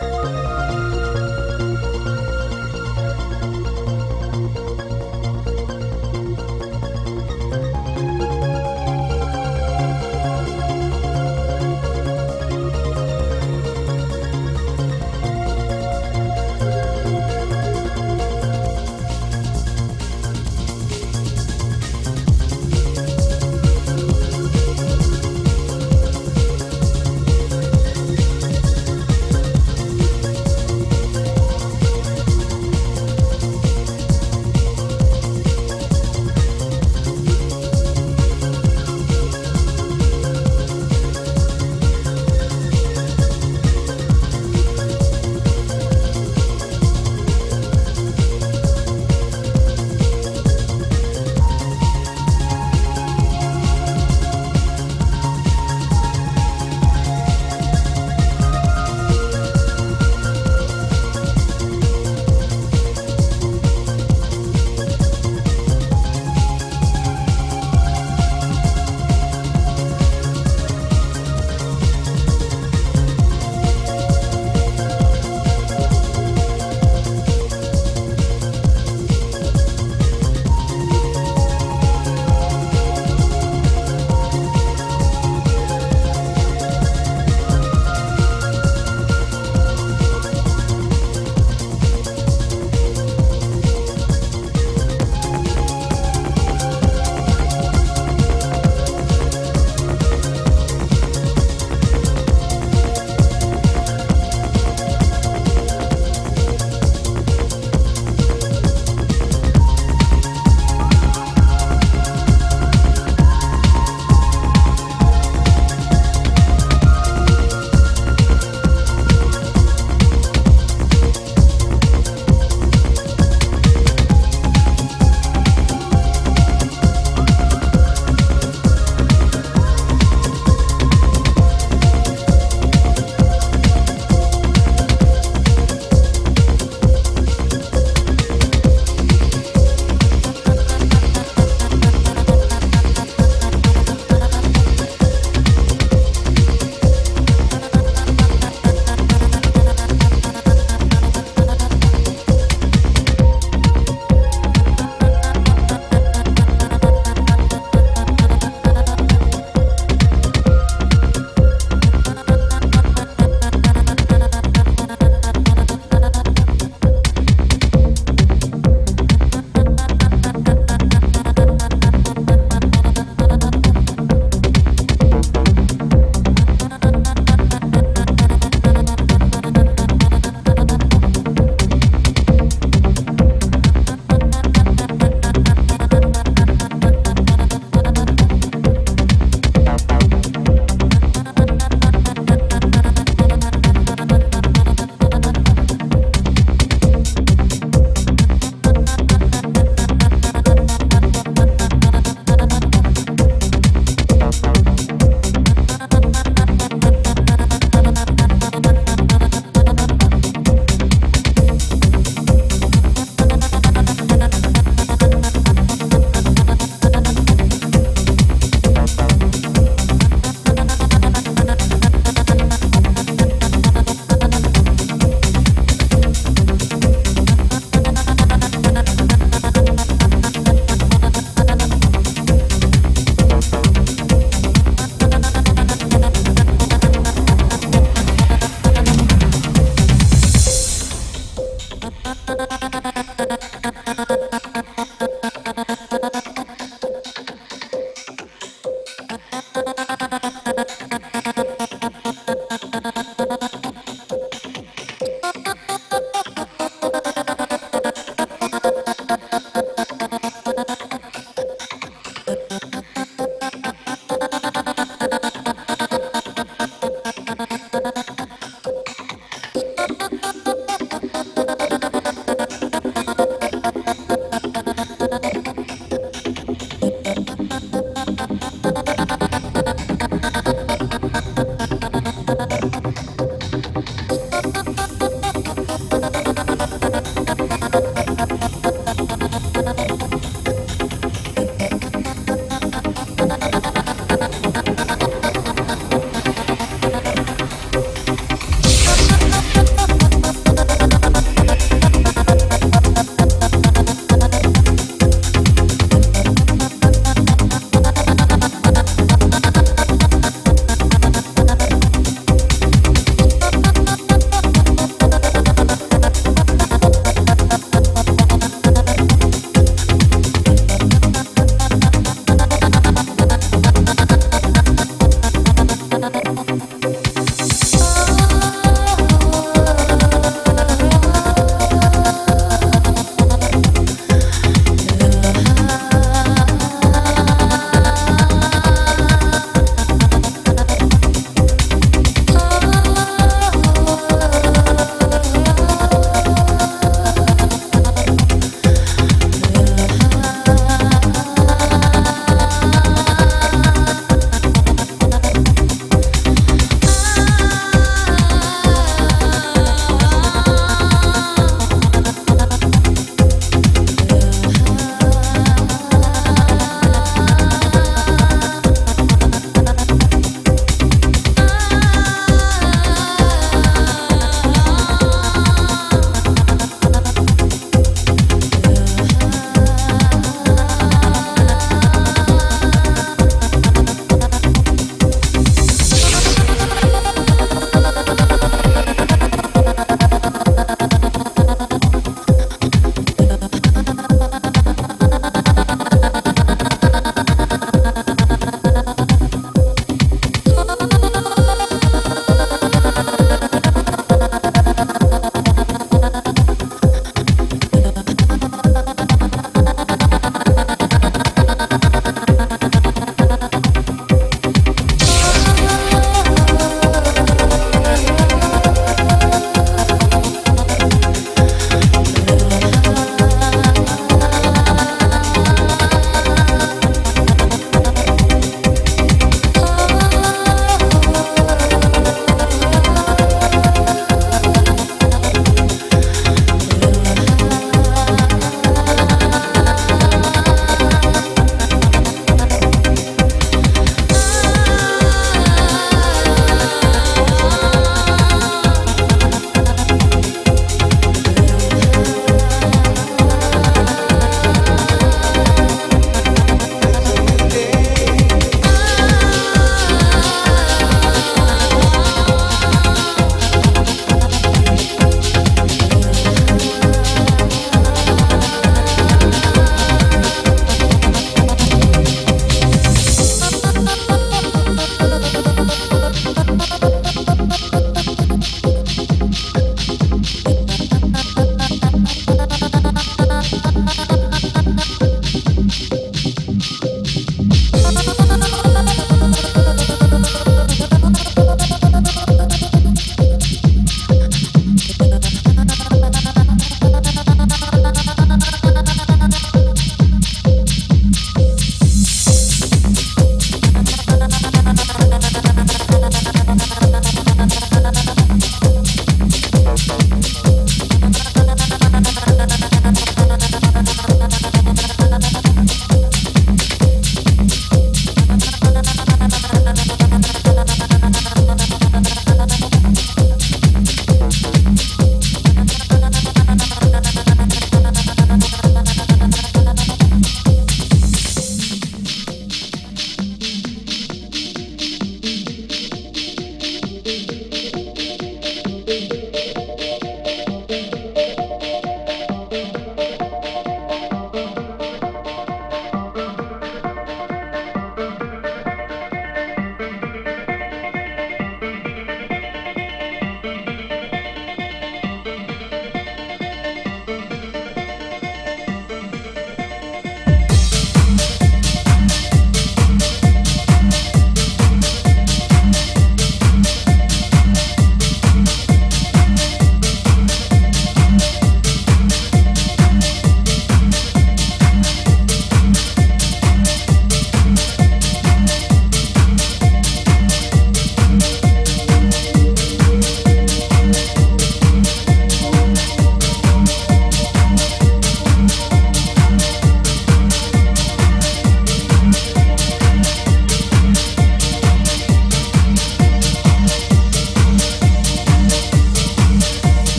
Música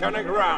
head around.